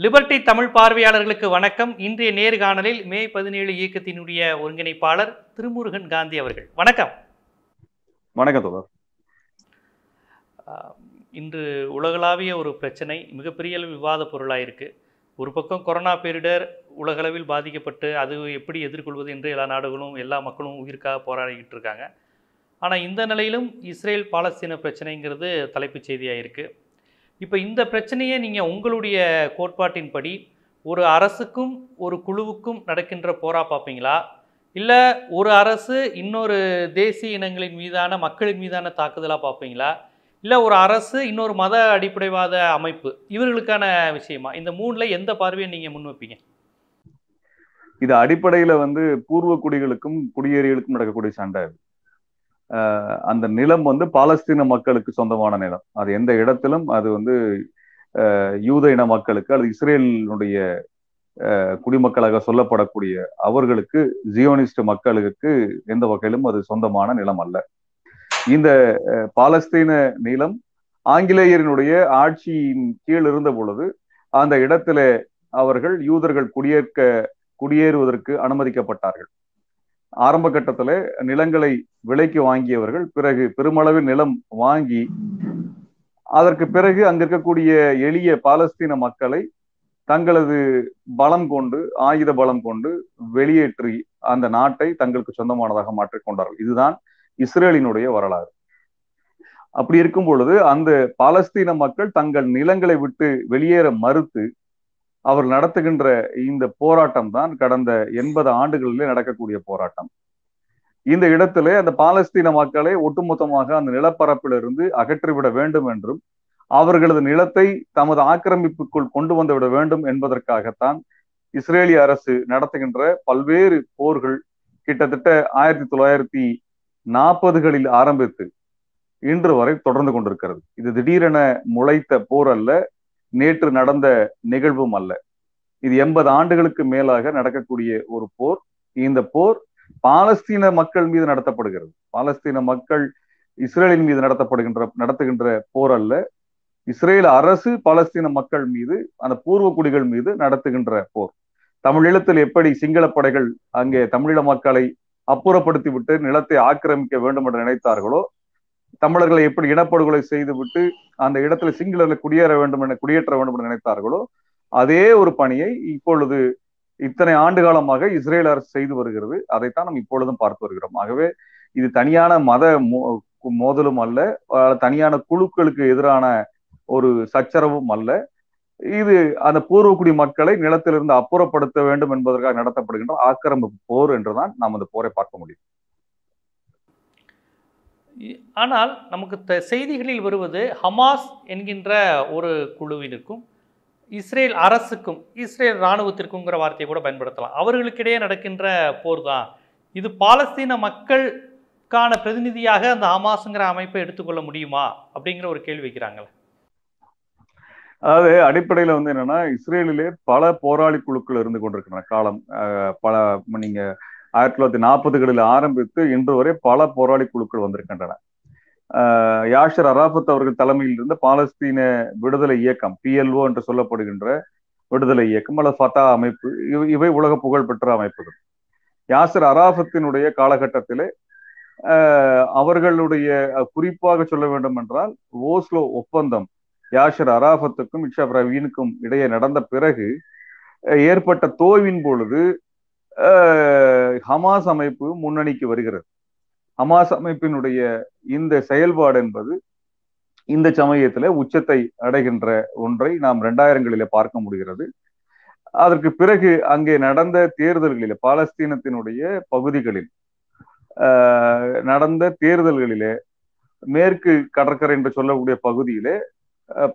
Liberty Tamil பார்வையாளர்களுக்கு வணக்கம். இன்றைய நேர்காணலில் மே பதினேழு இயக்கத்தினுடைய ஒருங்கிணைப்பாளர் திருமுருகன் காந்தி அவர்கள். வணக்கம். வணக்கம் ஆஹ், இன்று உலகளாவிய ஒரு பிரச்சனை மிகப்பெரிய விவாத பொருளாக இருக்கு ஒரு பக்கம் கொரோனா பேரிடர் உலகளவில் பாதிக்கப்பட்டு அது எப்படி எதிர்கொள்வது என்று எல்லா நாடுகளும் எல்லா மக்களும் உயிருக்காக போராடிக்கிட்டு இருக்காங்க. ஆனால் இந்த நிலையிலும் இஸ்ரேல் பாலஸ்தீன பிரச்சனைங்கிறது தலைப்புச் செய்தியாக இருக்கு இப்போ இந்த பிரச்சனையை நீங்கள் உங்களுடைய கோட்பாட்டின்படி ஒரு அரசுக்கும் ஒரு குழுவுக்கும் நடக்கின்ற போரா பார்ப்பீங்களா இல்லை ஒரு அரசு இன்னொரு தேசிய இனங்களின் மீதான மக்களின் மீதான தாக்குதலாக பார்ப்பீங்களா இல்லை ஒரு அரசு இன்னொரு மத அடிப்படைவாத அமைப்பு இவர்களுக்கான விஷயமா? இந்த மூணில் எந்த பார்வையை நீங்கள் முன்வைப்பீங்க இது அடிப்படையில் வந்து பூர்வ குடிகளுக்கும் குடியேறிகளுக்கும் நடக்கக்கூடிய சண்டை அந்த நிலம் வந்து பாலஸ்தீன மக்களுக்கு சொந்தமான நிலம். அது எந்த இடத்திலும் அது வந்து யூத இன மக்களுக்கு அல்லது இஸ்ரேலினுடைய குடிமக்களாக சொல்லப்படக்கூடிய அவர்களுக்கு ஜியோனிஸ்ட் மக்களுக்கு எந்த வகையிலும் அது சொந்தமான நிலம் அல்ல. இந்த பாலஸ்தீன நிலம் ஆங்கிலேயரினுடைய ஆட்சியின் கீழ் இருந்த பொழுது அந்த இடத்துல அவர்கள் யூதர்கள் குடியேற்க குடியேறுவதற்கு அனுமதிக்கப்பட்டார்கள். ஆரம்ப கட்டத்துல நிலங்களை விலைக்கு வாங்கியவர்கள் பிறகு பெருமளவில் நிலம் வாங்கி அதற்கு பிறகு அங்க இருக்கக்கூடிய எளிய பாலஸ்தீன மக்களை தங்களது பலம் கொண்டு ஆயுத பலம் கொண்டு வெளியேற்றி அந்த நாட்டை தங்களுக்கு சொந்தமானதாக மாற்றிக்கொண்டார்கள் இதுதான் இஸ்ரேலினுடைய வரலாறு. அப்படி இருக்கும் பொழுது அந்த பாலஸ்தீன மக்கள் தங்கள் நிலங்களை விட்டு வெளியேற மறுத்து அவர் நடத்துகின்ற இந்த போராட்டம் தான் கடந்த எண்பது ஆண்டுகளிலே நடக்கக்கூடிய போராட்டம். இந்த இடத்திலே அந்த பாலஸ்தீன மக்களை ஒட்டுமொத்தமாக அந்த நிலப்பரப்பிலிருந்து அகற்றிவிட வேண்டும் என்றும் அவர்களது நிலத்தை தமது ஆக்கிரமிப்புக்குள் கொண்டு வந்து விட வேண்டும் என்பதற்காகத்தான் இஸ்ரேலிய அரசு நடத்துகின்ற பல்வேறு போர்கள் கிட்டத்தட்ட ஆயிரத்தி தொள்ளாயிரத்தி நாற்பதுகளில் ஆரம்பித்து இன்று வரை தொடர்ந்து கொண்டிருக்கிறது. இது திடீரென முளைத்த போர் அல்ல நேற்று நடந்த நிகழ்வும் அல்ல. இது எண்பது ஆண்டுகளுக்கு மேலாக நடக்கக்கூடிய ஒரு போர். இந்த போர் பாலஸ்தீன மக்கள் மீது நடத்தப்படுகிறது. பாலஸ்தீன மக்கள் இஸ்ரேலின் மீது நடத்தப்படுகின்ற நடத்துகின்ற போர் அல்ல. இஸ்ரேல் அரசு பாலஸ்தீன மக்கள் மீது அந்த பூர்வ குடிகள் மீது நடத்துகின்ற போர். தமிழீழத்தில் எப்படி சிங்கள படைகள் அங்கே தமிழீழ மக்களை அப்புறப்படுத்தி விட்டு நிலத்தை ஆக்கிரமிக்க வேண்டும் என்று நினைத்தார்களோ தமிழர்களை எப்படி இனப்படுகொலை செய்துவிட்டு அந்த இடத்துல சிங்களர்களை குடியேற வேண்டும் என குடியேற்ற வேண்டும் என நினைத்தார்களோ அதே ஒரு பணியை இப்பொழுது இத்தனை ஆண்டு காலமாக இஸ்ரேல் அரசு செய்து வருகிறது. அதைத்தான் நாம் இப்பொழுதும் பார்த்து வருகிறோம். ஆகவே இது தனியான மத மோ- மோதலும் அல்ல தனியான குழுக்களுக்கு எதிரான ஒரு சச்சரவும் அல்ல. இது அந்த பூர்வக்குடி மக்களை நிலத்திலிருந்து அப்புறப்படுத்த வேண்டும் என்பதற்காக நடத்தப்படுகின்ற ஆக்கிரமிப்பு போர் என்றுதான் நாம் அந்த போரை பார்க்க முடியும். ஆனால் நமக்கு த- செய்திகளில் வருவது ஹமாஸ் என்கின்ற ஒரு குழுவினருக்கும் இஸ்ரேல் அரசுக்கும் இஸ்ரேல் இராணுவத்திற்குங்கிற வார்த்தையை கூட பயன்படுத்தலாம். அவர்களுக்கிடையே நடக்கின்ற போர் தான். இது பாலஸ்தீன மக்களுக்கான பிரதிநிதியாக அந்த ஹமாஸுங்கிற அமைப்பை எடுத்துக்கொள்ள முடியுமா? அப்படிங்கிற ஒரு கேள்வி வைக்கிறாங்களே. அதாவது அடிப்படையில் வந்து என்னன்னா இஸ்ரேலிலே பல போராளி குழுக்கள் இருந்து கொண்டிருக்கின்றன. காலம் பல நீங்க ஆயிரத்தி தொள்ளாயிரத்தி நாற்பதுகளில் ஆரம்பித்து இன்று வரை பல போராளி குழுக்கள் வந்திருக்கின்றன. யாஷர் அராபத் அவர்கள் தலைமையில் இருந்த பாலஸ்தீன விடுதலை இயக்கம் பிஎல்ஓ என்று சொல்லப்படுகின்ற விடுதலை இயக்கம் அல்லது ஃபத்தா அமைப்பு இவை- இவை உலக புகழ்பெற்ற அமைப்புகள். யாசர் அராஃபத்தினுடைய காலகட்டத்திலே அவர்களுடைய குறிப்பாக சொல்ல வேண்டும் என்றால் ஓஸ்லோ ஒப்பந்தம் யாஷர் அராஃபத்துக்கும் இஷா பிரவீனுக்கும் இடையே நடந்த பிறகு அஹ், ஏற்பட்ட தோய்வின் பொழுது ஹமாஸ் அமைப்பு முன்னணிக்கு வருகிறது. ஹமாஸ் அமைப்பினுடைய இந்த செயல்பாடு என்பது இந்த சமயத்துல உச்சத்தை அடைகின்ற ஒன்றை நாம் இரண்டாயிரங்களிலே பார்க்க முடிகிறது. அதற்கு பிறகு அங்கே நடந்த தேர்தல்களில் பாலஸ்தீனத்தினுடைய பகுதிகளில் நடந்த தேர்தல்களிலே மேற்கு கடற்கரை என்று சொல்லக்கூடிய பகுதியிலே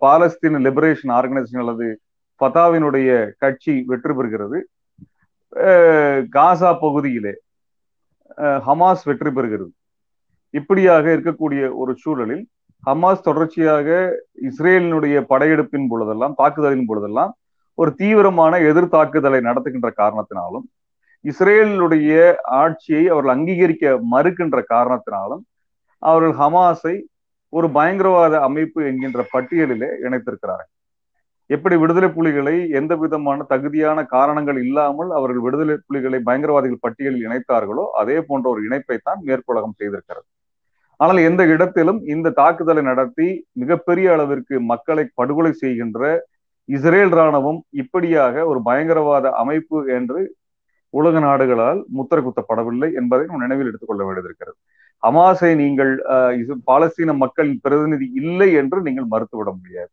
பாலஸ்தீன லிபரேஷன் ஆர்கனைசேஷன் அல்லது ஃபதாவினுடைய கட்சி வெற்றி பெறுகிறது. காசா பகுதியிலே அஹ், ஹமாஸ் வெற்றி பெறுகிறது. இப்படியாக இருக்கக்கூடிய ஒரு சூழலில் ஹமாஸ் தொடர்ச்சியாக இஸ்ரேலினுடைய படையெடுப்பின் பொழுதெல்லாம் தாக்குதலின் பொழுதெல்லாம் ஒரு தீவிரமான எதிர் தாக்குதலை நடத்துகின்ற காரணத்தினாலும் இஸ்ரேலுடைய ஆட்சியை அவர்கள் அங்கீகரிக்க மறுக்கின்ற காரணத்தினாலும் அவர்கள் ஹமாஸை ஒரு பயங்கரவாத அமைப்பு என்கின்ற பட்டியலிலே இணைத்திருக்கிறார்கள். எப்படி விடுதலை புலிகளை எந்த விதமான தகுதியான காரணங்கள் இல்லாமல் அவர்கள் விடுதலை புலிகளை பயங்கரவாதிகள் பட்டியலில் இணைத்தார்களோ அதே போன்ற ஒரு இணைப்பை தான் மேற்குலகம் செய்திருக்கிறது. ஆனால் எந்த இடத்திலும் இந்த தாக்குதலை நடத்தி மிகப்பெரிய அளவிற்கு மக்களை படுகொலை செய்கின்ற இஸ்ரேல் ராணுவம் இப்படியாக ஒரு பயங்கரவாத அமைப்பு என்று உலக நாடுகளால் முத்திர குத்தப்படவில்லை என்பதை நாம் நினைவில் எடுத்துக்கொள்ள வேண்டியிருக்கிறது. ஹமாஸை நீங்கள் பாலஸ்தீன மக்களின் பிரதிநிதி இல்லை என்று நீங்கள் மறுத்துவிட முடியாது.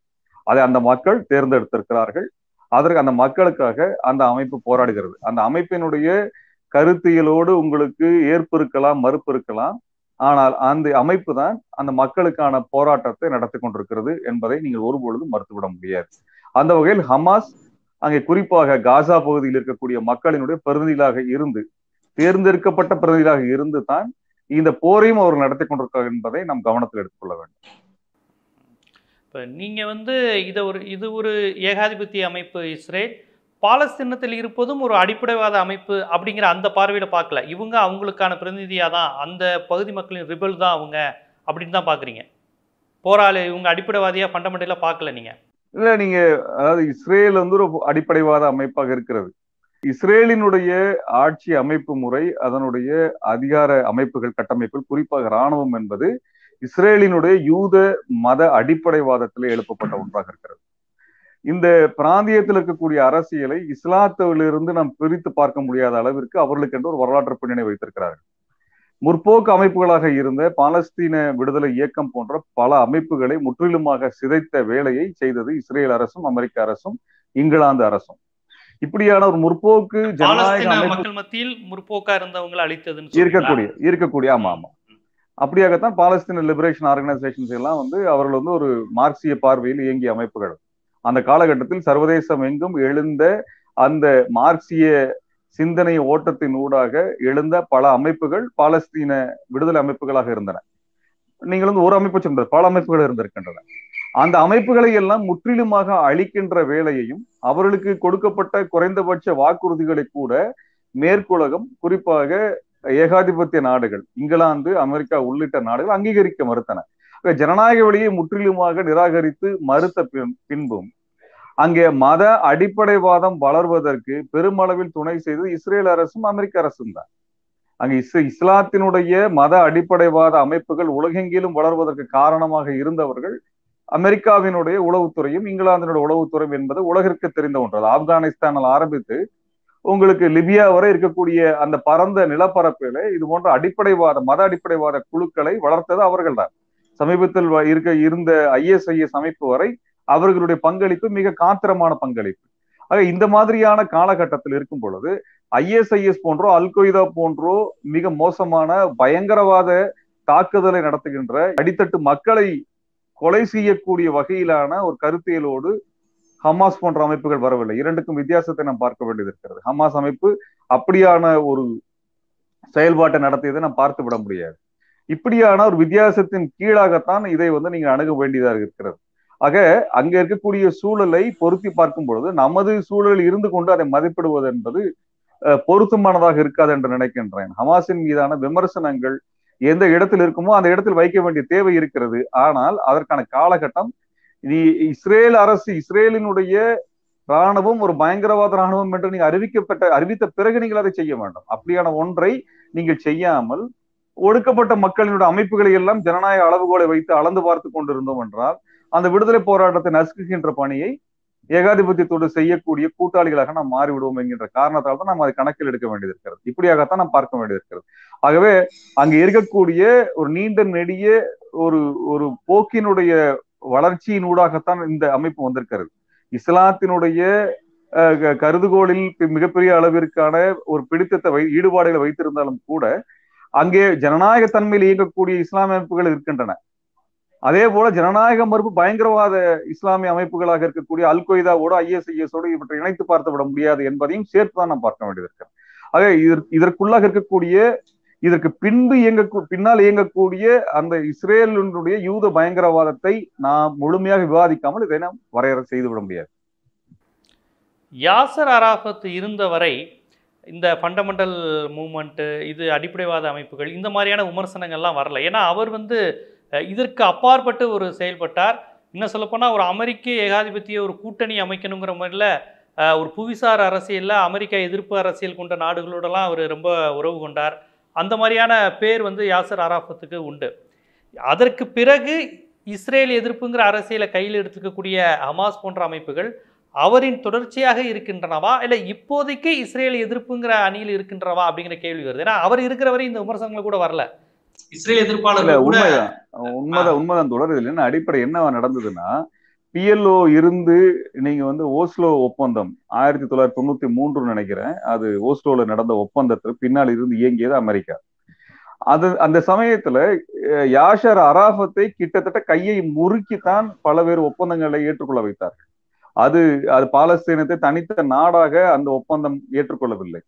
அதை அந்த மக்கள் தேர்ந்தெடுத்திருக்கிறார்கள். அதற்கு அந்த மக்களுக்காக அந்த அமைப்பு போராடுகிறது. அந்த அமைப்பினுடைய கருத்தியலோடு உங்களுக்கு ஏற்பு இருக்கலாம் மறுப்பு இருக்கலாம். ஆனால் அந்த அமைப்பு தான் அந்த மக்களுக்கான போராட்டத்தை நடத்தி கொண்டிருக்கிறது என்பதை நீங்கள் ஒருபொழுதும் மறுத்துவிட முடியாது. அந்த வகையில் ஹமாஸ் அங்கே குறிப்பாக காசா பகுதியில் இருக்கக்கூடிய மக்களினுடைய பிரதிநிதிகளாக இருந்து தேர்ந்தெடுக்கப்பட்ட பிரதிநிதிகளாக இருந்து தான் இந்த போரையும் அவர்கள் நடத்தி கொண்டிருக்கிறார் என்பதை நாம் கவனத்தில் எடுத்துக்கொள்ள வேண்டும். இப்போ நீங்கள் வந்து இதை ஒரு இது ஒரு ஏகாதிபத்திய அமைப்பு இஸ்ரேல் பாலஸ்தீனத்தில் இருப்பதும் ஒரு அடிப்படைவாத அமைப்பு அப்படிங்கிற அந்த பார்வையில் பார்க்கல. இவங்க அவங்களுக்கான பிரதிநிதியாக தான் அந்த பகுதி மக்களின் ரிபல் தான் அவங்க அப்படின்னு தான் பார்க்குறீங்க. போராளி இவங்க அடிப்படைவாதியாக ஃபண்டமெண்டலாக பார்க்கல நீங்கள் இல்லை நீங்கள் அதாவது இஸ்ரேல் வந்து ஒரு அடிப்படைவாத அமைப்பாக இருக்கிறது. இஸ்ரேலினுடைய ஆட்சி அமைப்பு முறை அதனுடைய அதிகார அமைப்புகள் கட்டமைப்புகள் குறிப்பாக இராணுவம் என்பது இஸ்ரேலினுடைய யூத மத அடிப்படைவாதத்திலே எழுப்பப்பட்ட ஒன்றாக இருக்கிறது. இந்த பிராந்தியத்தில் இருக்கக்கூடிய அரசியலை இஸ்லாத்திலிருந்து நாம் பிரித்து பார்க்க முடியாத அளவிற்கு அவர்களுக்கு என்று ஒரு வரலாற்று பின்னணி வைத்திருக்கிறார்கள். முற்போக்கு அமைப்புகளாக இருந்த பாலஸ்தீன விடுதலை இயக்கம் போன்ற பல அமைப்புகளை முற்றிலுமாக சிதைத்த வேலையை செய்தது இஸ்ரேல் அரசும் அமெரிக்க அரசும் இங்கிலாந்து அரசும். இப்படியான ஒரு முற்போக்கு ஜனநாயக மக்கள் மத்தியில் முற்போக்கா இருந்தவங்களை அழித்ததுன்னு இருக்கக்கூடிய இருக்கக்கூடிய ஆமா ஆமா. அப்படியாகத்தான் பாலஸ்தீன லிபரேஷன் ஆர்கனைசேஷன்ஸ் எல்லாம் வந்து அவர்கள் வந்து ஒரு மார்க்சிய பார்வையில் இயங்கிய அமைப்புகள். அந்த காலகட்டத்தில் சர்வதேசம் எங்கும் எழுந்த அந்த மார்க்சிய சிந்தனை ஓட்டத்தின் ஊடாக எழுந்த பல அமைப்புகள் பாலஸ்தீன விடுதலை அமைப்புகளாக இருந்தன. நீங்கள் வந்து ஒரு அமைப்பு சொன்னது பல அமைப்புகள் இருந்திருக்கின்றன. அந்த அமைப்புகளை எல்லாம் முற்றிலுமாக அழிக்கின்ற வேலையையும் அவர்களுக்கு கொடுக்கப்பட்ட குறைந்தபட்ச வாக்குறுதிகளை கூட மேற்குலகம் குறிப்பாக ஏகாதிபத்திய நாடுகள் இங்கிலாந்து அமெரிக்கா உள்ளிட்ட நாடுகள் அங்கீகரிக்க மறுத்தன. ஜனநாயக வழியை முற்றிலுமாக நிராகரித்து மறுத்த பின்பும் அங்கே மத அடிப்படைவாதம் வளர்வதற்கு பெருமளவில் துணை செய்தது இஸ்ரேல் அரசும் அமெரிக்க அரசும் தான். அங்கு இஸ் இஸ்லாத்தினுடைய மத அடிப்படைவாத அமைப்புகள் உலகெங்கிலும் வளர்வதற்கு காரணமாக இருந்தவர்கள் அமெரிக்காவினுடைய உளவுத்துறையும் இங்கிலாந்தினுடைய உளவுத்துறையும் என்பது உலகிற்கு தெரிந்த ஒன்று ஆப்கானிஸ்தானில் ஆரம்பித்து உங்களுக்கு லிபியா வரை இருக்கக்கூடிய அந்த பரந்த நிலப்பரப்பில இது போன்ற அடிப்படைவாத மத அடிப்படைவாத குழுக்களை வளர்த்தது அவர்கள் தான் சமீபத்தில் இருக்க இருந்த ஐஎஸ்ஐஎஸ் அமைப்பு வரை அவர்களுடைய பங்களிப்பு மிக காத்திரமான பங்களிப்பு. ஆக இந்த மாதிரியான காலகட்டத்தில் இருக்கும் பொழுது ஐஎஸ்ஐஎஸ் போன்றோ அல்கொய்தா போன்றோ மிக மோசமான பயங்கரவாத தாக்குதலை நடத்துகின்ற அடித்தட்டு மக்களை கொலை செய்யக்கூடிய வகையிலான ஒரு கருத்தியலோடு ஹமாஸ் போன்ற அமைப்புகள் வரவில்லை. இரண்டுக்கும் வித்தியாசத்தை நாம் பார்க்க வேண்டியது இருக்கிறது. ஹமாஸ் அமைப்பு அப்படியான ஒரு செயல்பாட்டை நடத்தியதை நாம் பார்த்து விட முடியாது. இப்படியான ஒரு வித்தியாசத்தின் கீழாகத்தான் இதை வந்து நீங்க அணுக வேண்டியதாக இருக்கிறது. ஆக அங்க இருக்கக்கூடிய சூழலை பொருத்தி பார்க்கும் பொழுது நமது சூழலில் இருந்து கொண்டு அதை மதிப்பிடுவது என்பது பொருத்தமானதாக இருக்காது என்று நினைக்கின்றேன். ஹமாஸின் மீதான விமர்சனங்கள் எந்த இடத்தில் இருக்குமோ அந்த இடத்தில் வைக்க வேண்டிய தேவை இருக்கிறது. ஆனால் அதற்கான காலகட்டம் இது இஸ்ரேல் அரசு இஸ்ரேலினுடைய ராணுவம் ஒரு பயங்கரவாத ராணுவம் என்று நீங்க அறிவிக்கப்பட்ட அறிவித்த பிறகு நீங்கள் அதை செய்ய வேண்டும். அப்படியான ஒன்றை நீங்கள் செய்யாமல் ஒடுக்கப்பட்ட மக்களினுடைய அமைப்புகளை எல்லாம் ஜனநாயக அளவுகோலை வைத்து அளந்து பார்த்து கொண்டிருந்தோம் என்றால் அந்த விடுதலை போராட்டத்தை நசுக்குகின்ற பணியை ஏகாதிபத்தியத்தோடு செய்யக்கூடிய கூட்டாளிகளாக நாம் மாறிவிடுவோம் என்கின்ற காரணத்தால் தான் நாம் அதை கணக்கில் எடுக்க வேண்டியது இருக்கிறது இப்படியாகத்தான் நாம் பார்க்க வேண்டியது இருக்கிறது ஆகவே அங்கு இருக்கக்கூடிய ஒரு நீண்ட நெடிய ஒரு ஒரு போக்கினுடைய வளர்ச்சியின் ஊடாகத்தான் இந்த அமைப்பு வந்திருக்கிறது. இஸ்லாத்தினுடைய கருதுகோளில் மிகப்பெரிய அளவிற்கான ஒரு பிடித்தத்தை வை ஈடுபாடுகளை வைத்திருந்தாலும் கூட அங்கே ஜனநாயக தன்மையில் இயங்கக்கூடிய இஸ்லாமிய அமைப்புகள் இருக்கின்றன. அதே போல ஜனநாயக மறுப்பு பயங்கரவாத இஸ்லாமிய அமைப்புகளாக இருக்கக்கூடிய அல் கொய்தாவோட ஐஎஸ்ஐஎஸோடு இவற்றை இணைத்து பார்த்து விட முடியாது என்பதையும் சேர்த்து தான் நாம் பார்க்க வேண்டியது இருக்கு. ஆக இதற்குள்ளாக இருக்கக்கூடிய இதற்கு பின்பு இயங்க பின்னால் இயங்கக்கூடிய அந்த இஸ்ரேலினுடைய யூத பயங்கரவாதத்தை நாம் முழுமையாக விவாதிக்காமல் இதை நாம் வரையறை செய்துவிட முடியாது. யாசர் அராஃபத் இருந்தவரை இந்த ஃபண்டமெண்டல் மூமெண்ட்டு இது அடிப்படைவாத அமைப்புகள் இந்த மாதிரியான விமர்சனங்கள்லாம் வரல. ஏன்னா அவர் வந்து இதற்கு அப்பாற்பட்டு ஒரு செயல்பட்டார். இன்னும் சொல்லப்போனால் ஒரு அமெரிக்க ஏகாதிபத்திய ஒரு கூட்டணி அமைக்கணுங்கிற மாதிரில ஒரு புவிசார் அரசியலில் அமெரிக்கா எதிர்ப்பு அரசியல் கொண்ட நாடுகளோடலாம் அவர் ரொம்ப உறவு கொண்டார். அந்த மாதிரியான பேர் வந்து யாசர் அராஃபத்துக்கு உண்டு. அதற்கு பிறகு இஸ்ரேல் எதிர்ப்புங்கிற அரசியலை கையில் எடுத்துக்கக்கூடிய ஹமாஸ் போன்ற அமைப்புகள் அவரின் தொடர்ச்சியாக இருக்கின்றனவா? இல்லை இப்போதைக்கு இஸ்ரேல் எதிர்ப்புங்கிற அணியில் இருக்கின்றனவா? அப்படிங்கிற கேள்வி வருது. ஏன்னா அவர் இருக்கிற வரை இந்த விமர்சனங்கள் கூட வரல. இஸ்ரேல் கூட உண்மைதான். உண்மைதான் உண்மைதான். தொடர் இதுல என்ன அடிப்படை என்ன நடந்ததுன்னா பிஎல்ஓ இருந்து நீங்க வந்து ஓஸ்லோ ஒப்பந்தம் ஆயிரத்தி தொள்ளாயிரத்தி தொண்ணூத்தி மூன்று நினைக்கிறேன். அது ஓஸ்லோல நடந்த ஒப்பந்தத்துல பின்னால் இருந்து இயங்கியது அமெரிக்கா. அது அந்த சமயத்துல யாஷர் அராஃபத்தை கிட்டத்தட்ட கையை முறுக்கித்தான் பல்வேறு ஒப்பந்தங்களை ஏற்றுக்கொள்ள வைத்தார்கள். அது அது பாலஸ்தீனத்தை தனித்த நாடாக அந்த ஒப்பந்தம் ஏற்றுக்கொள்ளவில்லை.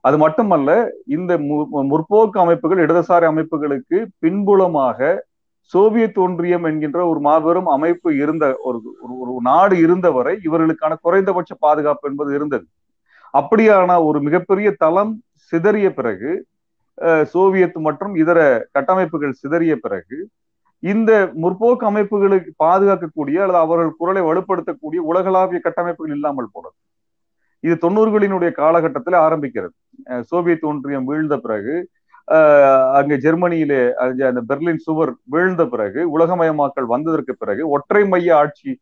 அது மட்டுமல்ல இந்த மு- முற்போக்கு அமைப்புகள் இடதுசாரி அமைப்புகளுக்கு பின்புலமாக சோவியத் ஒன்றியம் என்கின்ற ஒரு மாபெரும் அமைப்பு இருந்த ஒரு ஒரு- நாடு இருந்தவரை இவர்களுக்கான குறைந்தபட்ச பாதுகாப்பு என்பது இருந்தது. அப்படியான ஒரு மிகப்பெரிய தளம் சிதறிய பிறகு அஹ், சோவியத் மற்றும் இதர கட்டமைப்புகள் சிதறிய பிறகு இந்த முற்போக்கு அமைப்புகளுக்கு பாதுகாக்கக்கூடிய அல்லது அவர்கள் குரலை வலுப்படுத்தக்கூடிய உலகளாவிய கட்டமைப்புகள் இல்லாமல் போனது. இது தொண்ணூறுகளினுடைய காலகட்டத்தில் ஆரம்பிக்கிறது. அஹ், சோவியத் ஒன்றியம் வீழ்ந்த பிறகு அங்கே ஜெர்மனியிலே அங்கே அந்த பெர்லின் சுவர் வீழ்ந்த பிறகு உலகமயமாக்கல் வந்ததற்கு பிறகு ஒற்றை மைய ஆட்சி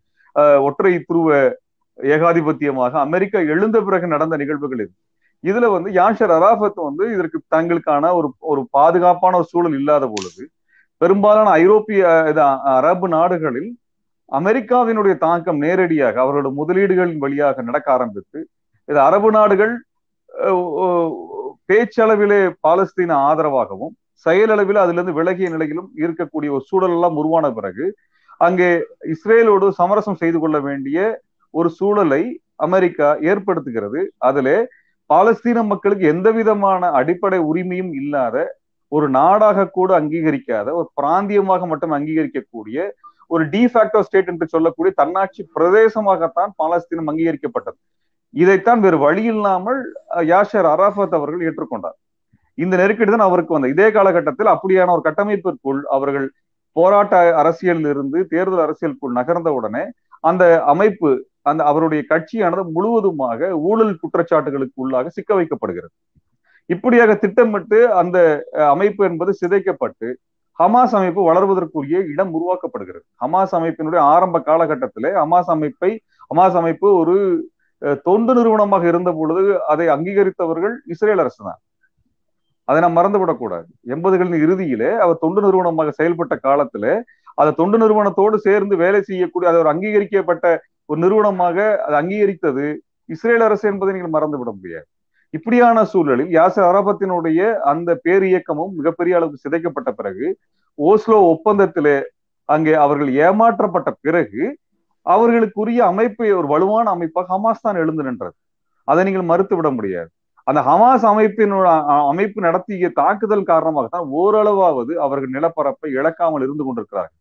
ஒற்றை துருவ ஏகாதிபத்தியமாக அமெரிக்கா எழுந்த பிறகு நடந்த நிகழ்வுகள் இது. இதுல வந்து யாஷர் அராஃபத் வந்து இதற்கு தங்களுக்கான ஒரு ஒரு பாதுகாப்பான ஒரு சூழல் இல்லாத பொழுது பெரும்பாலான ஐரோப்பிய அரபு நாடுகளில் அமெரிக்காவினுடைய தாக்கம் நேரடியாக அவர்களோட முதலீடுகளின் வழியாக நடக்க ஆரம்பித்து இது அரபு நாடுகள் பேச்சளவிலே பாலஸ்தீன ஆதரவாகவும் செயலளவில் அதுல இருந்து விலகிய நிலையிலும் இருக்கக்கூடிய ஒரு சூழல் எல்லாம் உருவான பிறகு அங்கே இஸ்ரேலோடு சமரசம் செய்து கொள்ள வேண்டிய ஒரு சூழலை அமெரிக்கா ஏற்படுத்துகிறது. அதிலே பாலஸ்தீன மக்களுக்கு எந்த விதமான அடிப்படை உரிமையும் இல்லாத ஒரு நாடாக கூட அங்கீகரிக்காத ஒரு பிராந்தியமாக மட்டும் அங்கீகரிக்கக்கூடிய ஒரு டிஃபேக்டோ ஸ்டேட் என்று சொல்லக்கூடிய தன்னாட்சி பிரதேசமாகத்தான் பாலஸ்தீனம் அங்கீகரிக்கப்பட்டது. இதைத்தான் வேறு வழி இல்லாமல் யாஷர் அராஃபத் அவர்கள் ஏற்றுக்கொண்டார். இந்த நெருக்கடி தான் அவருக்கு வந்த இதே காலகட்டத்தில் அப்படியான ஒரு கட்டமைப்பிற்குள் அவர்கள் போராட்ட அரசியலில் இருந்து தேர்தல் அரசியலுக்குள் நகர்ந்த உடனே அந்த அமைப்பு அந்த அவருடைய கட்சியானது முழுவதுமாக ஊழல் குற்றச்சாட்டுகளுக்கு உள்ளாக சிக்க வைக்கப்படுகிறது. இப்படியாக திட்டமிட்டு அந்த அமைப்பு என்பது சிதைக்கப்பட்டு ஹமாஸ் அமைப்பு வளர்வதற்குரிய இடம் உருவாக்கப்படுகிறது. ஹமாஸ் அமைப்பினுடைய ஆரம்ப காலகட்டத்திலே ஹமாஸ் அமைப்பை ஹமாஸ் அமைப்பு ஒரு தொண்டு நிறுவனமாக இருந்த பொழுது அதை அங்கீகரித்தவர்கள் இஸ்ரேல் அரசு தான் அதை நாம் மறந்துவிடக்கூடாது. எண்பதுகளின் இறுதியிலே அவர் தொண்டு நிறுவனமாக செயல்பட்ட காலத்திலே அந்த தொண்டு நிறுவனத்தோடு சேர்ந்து வேலை செய்யக்கூடிய அதை ஒரு அங்கீகரிக்கப்பட்ட ஒரு நிறுவனமாக அதை அங்கீகரித்தது இஸ்ரேல் அரசு என்பதை நீங்கள் மறந்துவிட முடியாது. இப்படியான சூழலில் யாசர் அரபத்தினுடைய அந்த பேர் இயக்கமும் மிகப்பெரிய அளவுக்கு சிதைக்கப்பட்ட பிறகு ஓஸ்லோ ஒப்பந்தத்திலே அங்கே அவர்கள் ஏமாற்றப்பட்ட பிறகு அவர்களுக்குரிய அமைப்பை ஒரு வலுவான அமைப்பாக ஹமாஸ் தான் எழுந்து நின்றது. அதை நீங்கள் மறுத்து விட முடியாது. அந்த ஹமாஸ் அமைப்பினோட அமைப்பு நடத்திய தாக்குதல் காரணமாக தான் ஓரளவாவது அவர்கள் நிலப்பரப்பை இழக்காமல் இருந்து கொண்டிருக்கிறார்கள்.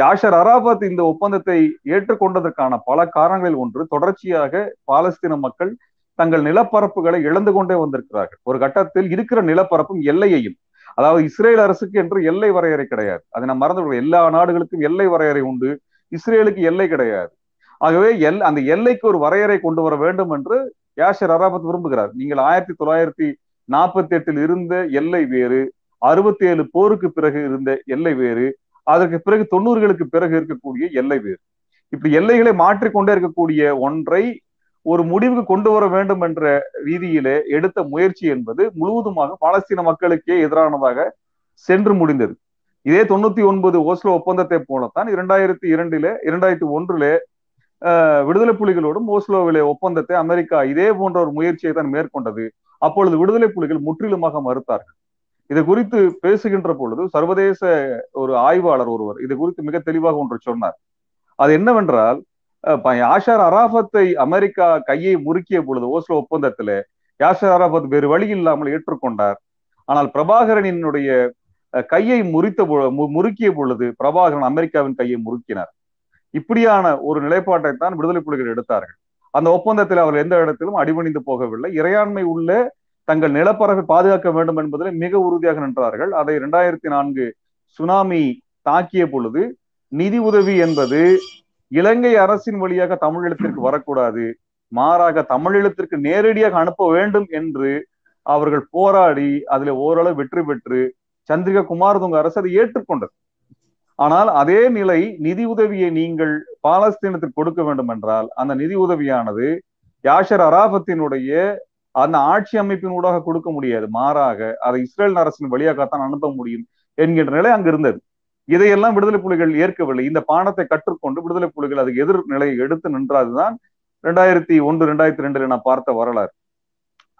யாஷர் அராபத் இந்த ஒப்பந்தத்தை ஏற்றுக்கொண்டதற்கான பல காரணங்களில் ஒன்று தொடர்ச்சியாக பாலஸ்தீன மக்கள் தங்கள் நிலப்பரப்புகளை இழந்து கொண்டே வந்திருக்கிறார்கள். ஒரு கட்டத்தில் இருக்கிற நிலப்பரப்பும் எல்லையையும் அதாவது இஸ்ரேல் அரசுக்கு என்று எல்லை வரையறை கிடையாது. அதை நான் மறந்து எல்லா நாடுகளுக்கும் எல்லை வரையறை உண்டு. இஸ்ரேலுக்கு எல்லை கிடையாது. ஆகவே எல் அந்த எல்லைக்கு ஒரு வரையறை கொண்டு வர வேண்டும் என்று யாஷர் அராபத் விரும்புகிறார். நீங்கள் ஆயிரத்தி தொள்ளாயிரத்தி நாற்பத்தி எட்டில் இருந்த எல்லை வேறு அறுபத்தி ஏழு போருக்கு பிறகு இருந்த எல்லை வேறு அதற்கு பிறகு தொண்ணூறுகளுக்கு பிறகு இருக்கக்கூடிய எல்லை வேறு. இப்படி எல்லைகளை மாற்றிக்கொண்டே இருக்கக்கூடிய ஒன்றை ஒரு முடிவுக்கு கொண்டு வர வேண்டும் என்ற ரீதியிலே எடுத்த முயற்சி என்பது முழுவதுமாக பாலஸ்தீன மக்களுக்கே எதிரானதாக சென்று முடிந்தது. இதே தொண்ணூத்தி ஒன்பது ஓஸ்லோ ஒப்பந்தத்தை போலத்தான் இரண்டாயிரத்தி இரண்டிலே இரண்டாயிரத்தி ஒன்றிலே விடுதலை புலிகளோடும் ஓஸ்லோவிலே ஒப்பந்தத்தை அமெரிக்கா இதே போன்ற ஒரு முயற்சியை தான் மேற்கொண்டது. அப்பொழுது விடுதலை புலிகள் முற்றிலுமாக மறுத்தார்கள். இது குறித்து பேசுகின்ற பொழுது சர்வதேச ஒரு ஆய்வாளர் ஒருவர் இது குறித்து மிக தெளிவாக ஒன்று சொன்னார். அது என்னவென்றால் அஹ், ப- யாஷர் அராஃபத்தை அமெரிக்கா கையை முறுக்கிய பொழுது ஓஸ்லோ ஒப்பந்தத்திலே யாஷர் அராஃபத் வேறு வழி இல்லாமல் ஏற்றுக்கொண்டார். ஆனால் பிரபாகரனினுடைய கையை முறித்த முறுக்கிய பொழுது பிரபாகரன் அமெரிக்காவின் கையை முறுக்கினார். இப்படியான ஒரு நிலைப்பாட்டை தான் விடுதலை புலிகள் எடுத்தார்கள். அந்த ஒப்பந்தத்தில் அவர்கள் எந்த இடத்திலும் அடிபணிந்து போகவில்லை. இறையாண்மை உள்ள தங்கள் நிலப்பரப்பை பாதுகாக்க வேண்டும் என்பதில் மிக உறுதியாக நின்றார்கள். அதை இரண்டாயிரத்தி நான்கு சுனாமி தாக்கிய பொழுது நிதி உதவி என்பது இலங்கை அரசின் வழியாக தமிழீழத்திற்கு வரக்கூடாது. மாறாக தமிழீழத்திற்கு நேரடியாக அனுப்ப வேண்டும் என்று அவர்கள் போராடி அதுல ஓரளவு வெற்றி பெற்று சந்திரிகா குமாரதுங்க அரசு அதை ஏற்றுக்கொண்டது. ஆனால் அதே நிலை நிதி உதவியை நீங்கள் பாலஸ்தீனத்திற்கு கொடுக்க வேண்டும் என்றால் அந்த நிதி உதவியானது யாஷர் அராபத்தினுடைய அந்த ஆட்சி அமைப்பின் ஊடாக கொடுக்க முடியாது. மாறாக அதை இஸ்ரேல் அரசின் வழியாகத்தான் அனுப்ப முடியும் என்கின்ற நிலை அங்கு இருந்தது. இதையெல்லாம் விடுதலை புலிகள் ஏற்கவில்லை. இந்த பாடத்தை கற்றுக்கொண்டு விடுதலை புலிகள் அது எதிர் நிலையை எடுத்து நின்றாதுதான் ரெண்டாயிரத்தி ஒன்று ரெண்டாயிரத்தி ரெண்டுல நான் பார்த்த வரலாறு.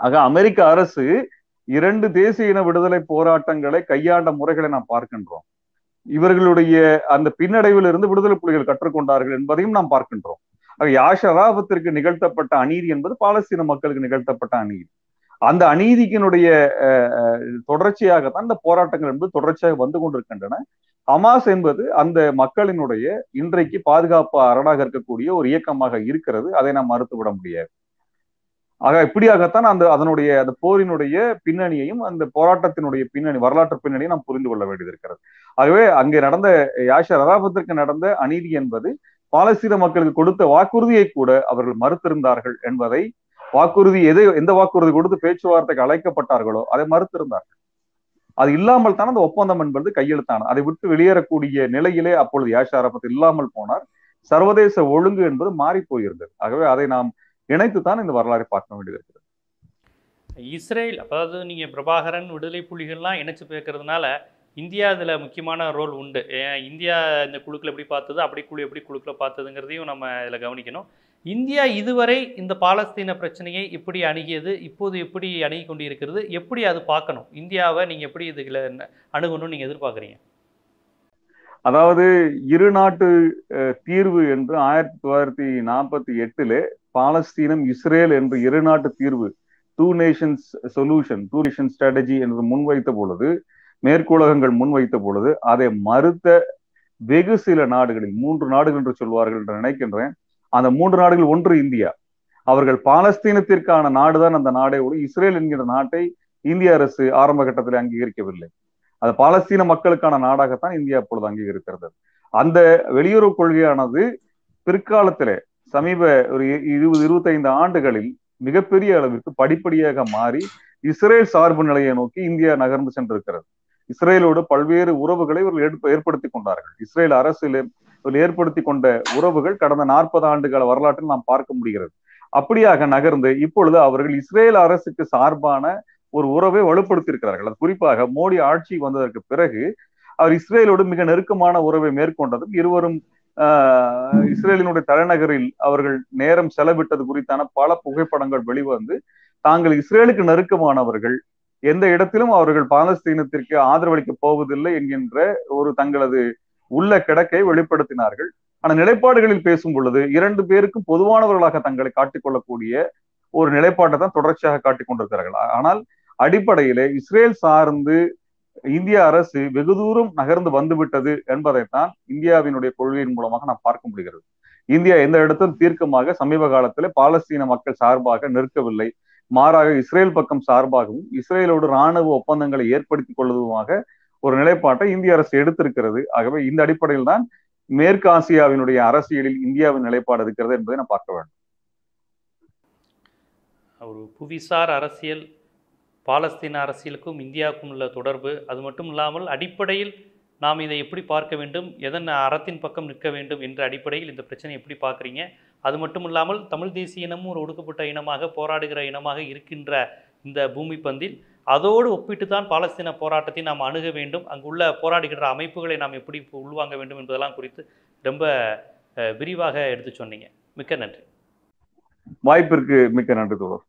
ஆக அமெரிக்க அரசு இரண்டு தேசிய இன விடுதலை போராட்டங்களை கையாண்ட முறைகளை நாம் பார்க்கின்றோம். இவர்களுடைய அந்த பின்னடைவில் இருந்து விடுதலை புலிகள் கற்றுக்கொண்டார்கள் என்பதையும் நாம் பார்க்கின்றோம். ஆக யாஷராபத்திற்கு நிகழ்த்தப்பட்ட அநீதி என்பது பாலஸ்தீன மக்களுக்கு நிகழ்த்தப்பட்ட அநீதி. அந்த அநீதிக்கினுடைய தொடர்ச்சியாகத்தான் இந்த போராட்டங்கள் என்பது தொடர்ச்சியாக வந்து கொண்டிருக்கின்றன. ஹமாஸ் என்பது அந்த மக்களினுடைய இன்றைக்கு பாதுகாப்பு அரணாக இருக்கக்கூடிய ஒரு இயக்கமாக இருக்கிறது. அதை நாம் மறுத்துவிட முடியாது. ஆக இப்படியாகத்தான் அந்த அதனுடைய அந்த போரினுடைய பின்னணியையும் அந்த போராட்டத்தினுடைய பின்னணி வரலாற்று பின்னணியை நாம் புரிந்து கொள்ள வேண்டியது இருக்கிறது. ஆகவே அங்கே நடந்த யாஷர் அராபத்திற்கு நடந்த அநீதி என்பது பாலஸ்தீன மக்களுக்கு கொடுத்த வாக்குறுதியை கூட அவர்கள் மறுத்திருந்தார்கள் என்பதை வாக்குறுதி எதை எந்த வாக்குறுதி கொடுத்து பேச்சுவார்த்தைக்கு அழைக்கப்பட்டார்களோ அதை மறுத்திருந்தார்கள். அது இல்லாமல் தான் அந்த ஒப்பந்தம் என்பது கையெழுத்தான அதை விட்டு வெளியேறக்கூடிய நிலையிலே அப்பொழுது யாஷர் அரபத் இல்லாமல் போனார். சர்வதேச ஒழுங்கு என்பது மாறி போயிருந்தது. ஆகவே அதை நாம் இணைத்து தான் இந்த வரலாறை பார்க்க வேண்டியது இருக்கிறது இஸ்ரேல் அதாவது நீங்க பிரபாகரன் விடுதலை புலிகள்லாம் இணைச்சு பேக்கிறதுனால இந்தியா இதில் முக்கியமான ரோல் உண்டு. இந்தியா இந்த குழுக்கள் எப்படி பார்த்தது அப்படி குழு எப்படி குழுக்களை பார்த்ததுங்கிறதையும் நம்ம இதில் கவனிக்கணும். இந்தியா இதுவரை இந்த பாலஸ்தீன பிரச்சனையை எப்படி அணுகியது இப்போது எப்படி அணுகி கொண்டு இருக்கிறது எப்படி அது பார்க்கணும்? இந்தியாவை நீங்கள் எப்படி இதுல அணுகணும்னு நீங்கள் எதிர்பார்க்குறீங்க? அதாவது இரு நாட்டு தீர்வு என்று ஆயிரத்தி தொள்ளாயிரத்தி நாற்பத்தி எட்டுல பாலஸ்தீனம் இஸ்ரேல் என்ற இரு நாட்டு தீர்வு two nations solution two nation strategy என்று முன்வைத்த பொழுது மேற்குலகங்கள் முன்வைத்த பொழுது அதை மறுத்த வெகு சில நாடுகளில் மூன்று நாடுகள் என்று சொல்வார்கள் என்று நினைக்கின்றேன். அந்த மூன்று நாடுகள் ஒன்று இந்தியா. அவர்கள் பாலஸ்தீனத்திற்கான நாடுதான் அந்த நாடே விட இஸ்ரேல் என்கிற நாட்டை இந்திய அரசு ஆரம்ப கட்டத்தில் அங்கீகரிக்கவில்லை. அது பாலஸ்தீன மக்களுக்கான நாடாகத்தான் இந்தியா அப்பொழுது அங்கீகரிக்கிறது அந்த வெளியுறவு கொள்கையானது பிற்காலத்திலே சமீப ஒரு இருபது இருபத்தைந்து ஆண்டுகளில் மிகப்பெரிய அளவிற்கு படிப்படியாக மாறி இஸ்ரேல் சார்பு நிலையை நோக்கி இந்தியா நகர்ந்து சென்றிருக்கிறது. இஸ்ரேலோடு பல்வேறு உறவுகளை இவர்கள் ஏற்படுத்தி கொண்டார்கள். இஸ்ரேல் அரசில் ஏற்படுத்தி கொண்ட உறவுகள் கடந்த நாற்பது ஆண்டுகால வரலாற்றில் நாம் பார்க்க முடிகிறது. அப்படியாக நகர்ந்து இப்பொழுது அவர்கள் இஸ்ரேல் அரசுக்கு சார்பான ஒரு உறவை வலுப்படுத்தி இருக்கிறார்கள் அது குறிப்பாக மோடி ஆட்சி வந்ததற்கு பிறகு அவர் இஸ்ரேலோடு மிக நெருக்கமான உறவை மேற்கொண்டதும் இருவரும் இஸ்ரேலினுடைய தலைநகரில் அவர்கள் நேரம் செலவிட்டது குறித்தான பல புகைப்படங்கள் வெளிவந்து தாங்கள் இஸ்ரேலுக்கு நெருக்கமானவர்கள். எந்த இடத்திலும் அவர்கள் பாலஸ்தீனத்திற்கு ஆதரவளிக்க போவதில்லை என்கின்ற ஒரு தங்களது உள்ள கிடக்கை வெளிப்படுத்தினார்கள். ஆனா நிலைப்பாடுகளில் பேசும் பொழுது இரண்டு பேருக்கும் பொதுவானவர்களாக தங்களை காட்டிக்கொள்ளக்கூடிய ஒரு நிலைப்பாட்டை தான் தொடர்ச்சியாக காட்டிக் கொண்டிருக்கிறார்கள். ஆனால் அடிப்படையிலே இஸ்ரேல் சார்ந்து இந்திய அரசு வெகு தூரம் நகர்ந்து வந்துவிட்டது என்பதைத்தான் இந்தியாவினுடைய கொள்கையின் மூலமாக நாம் பார்க்க முடிகிறது. இந்தியா எந்த இடத்திலும் தீர்க்கமாக சமீப காலத்தில் பாலஸ்தீன மக்கள் சார்பாக நிற்கவில்லை. மாறாக இஸ்ரேல் பக்கம் சார்பாகவும் இஸ்ரேலோடு ராணுவ ஒப்பந்தங்களை ஏற்படுத்திக் கொள்வதுமாக ஒரு நிலைப்பாட்டை இந்திய அரசு எடுத்திருக்கிறது. ஆகவே இந்த அடிப்படையில் தான் மேற்கு ஆசியாவினுடைய அரசியலில் இந்தியாவின் நிலைப்பாடு இருக்கிறது என்பதை நான் பார்க்க வேண்டும். ஒரு புவிசார் அரசியல் பாலஸ்தீன அரசியலுக்கும் இந்தியாவுக்கும் உள்ள தொடர்பு அது மட்டும் இல்லாமல் அடிப்படையில் நாம் இதை எப்படி பார்க்க வேண்டும் எதன் அறத்தின் பக்கம் நிற்க வேண்டும் என்ற அடிப்படையில் இந்த பிரச்சனை எப்படி பார்க்குறீங்க? அது மட்டும் இல்லாமல் தமிழ் தேசிய இனமும் ஒரு ஒடுக்கப்பட்ட இனமாக போராடுகிற இனமாக இருக்கின்ற இந்த பூமி பந்தில் அதோடு ஒப்பிட்டு தான் பாலஸ்தீன போராட்டத்தை நாம் அணுக வேண்டும். அங்குள்ள போராடுகின்ற அமைப்புகளை நாம் எப்படி உள்வாங்க வேண்டும் என்பதெல்லாம் குறித்து ரொம்ப விரிவாக எடுத்து சொன்னீங்க. மிக்க நன்றி. வாய்ப்பிற்கு மிக்க நன்றி தோழர்.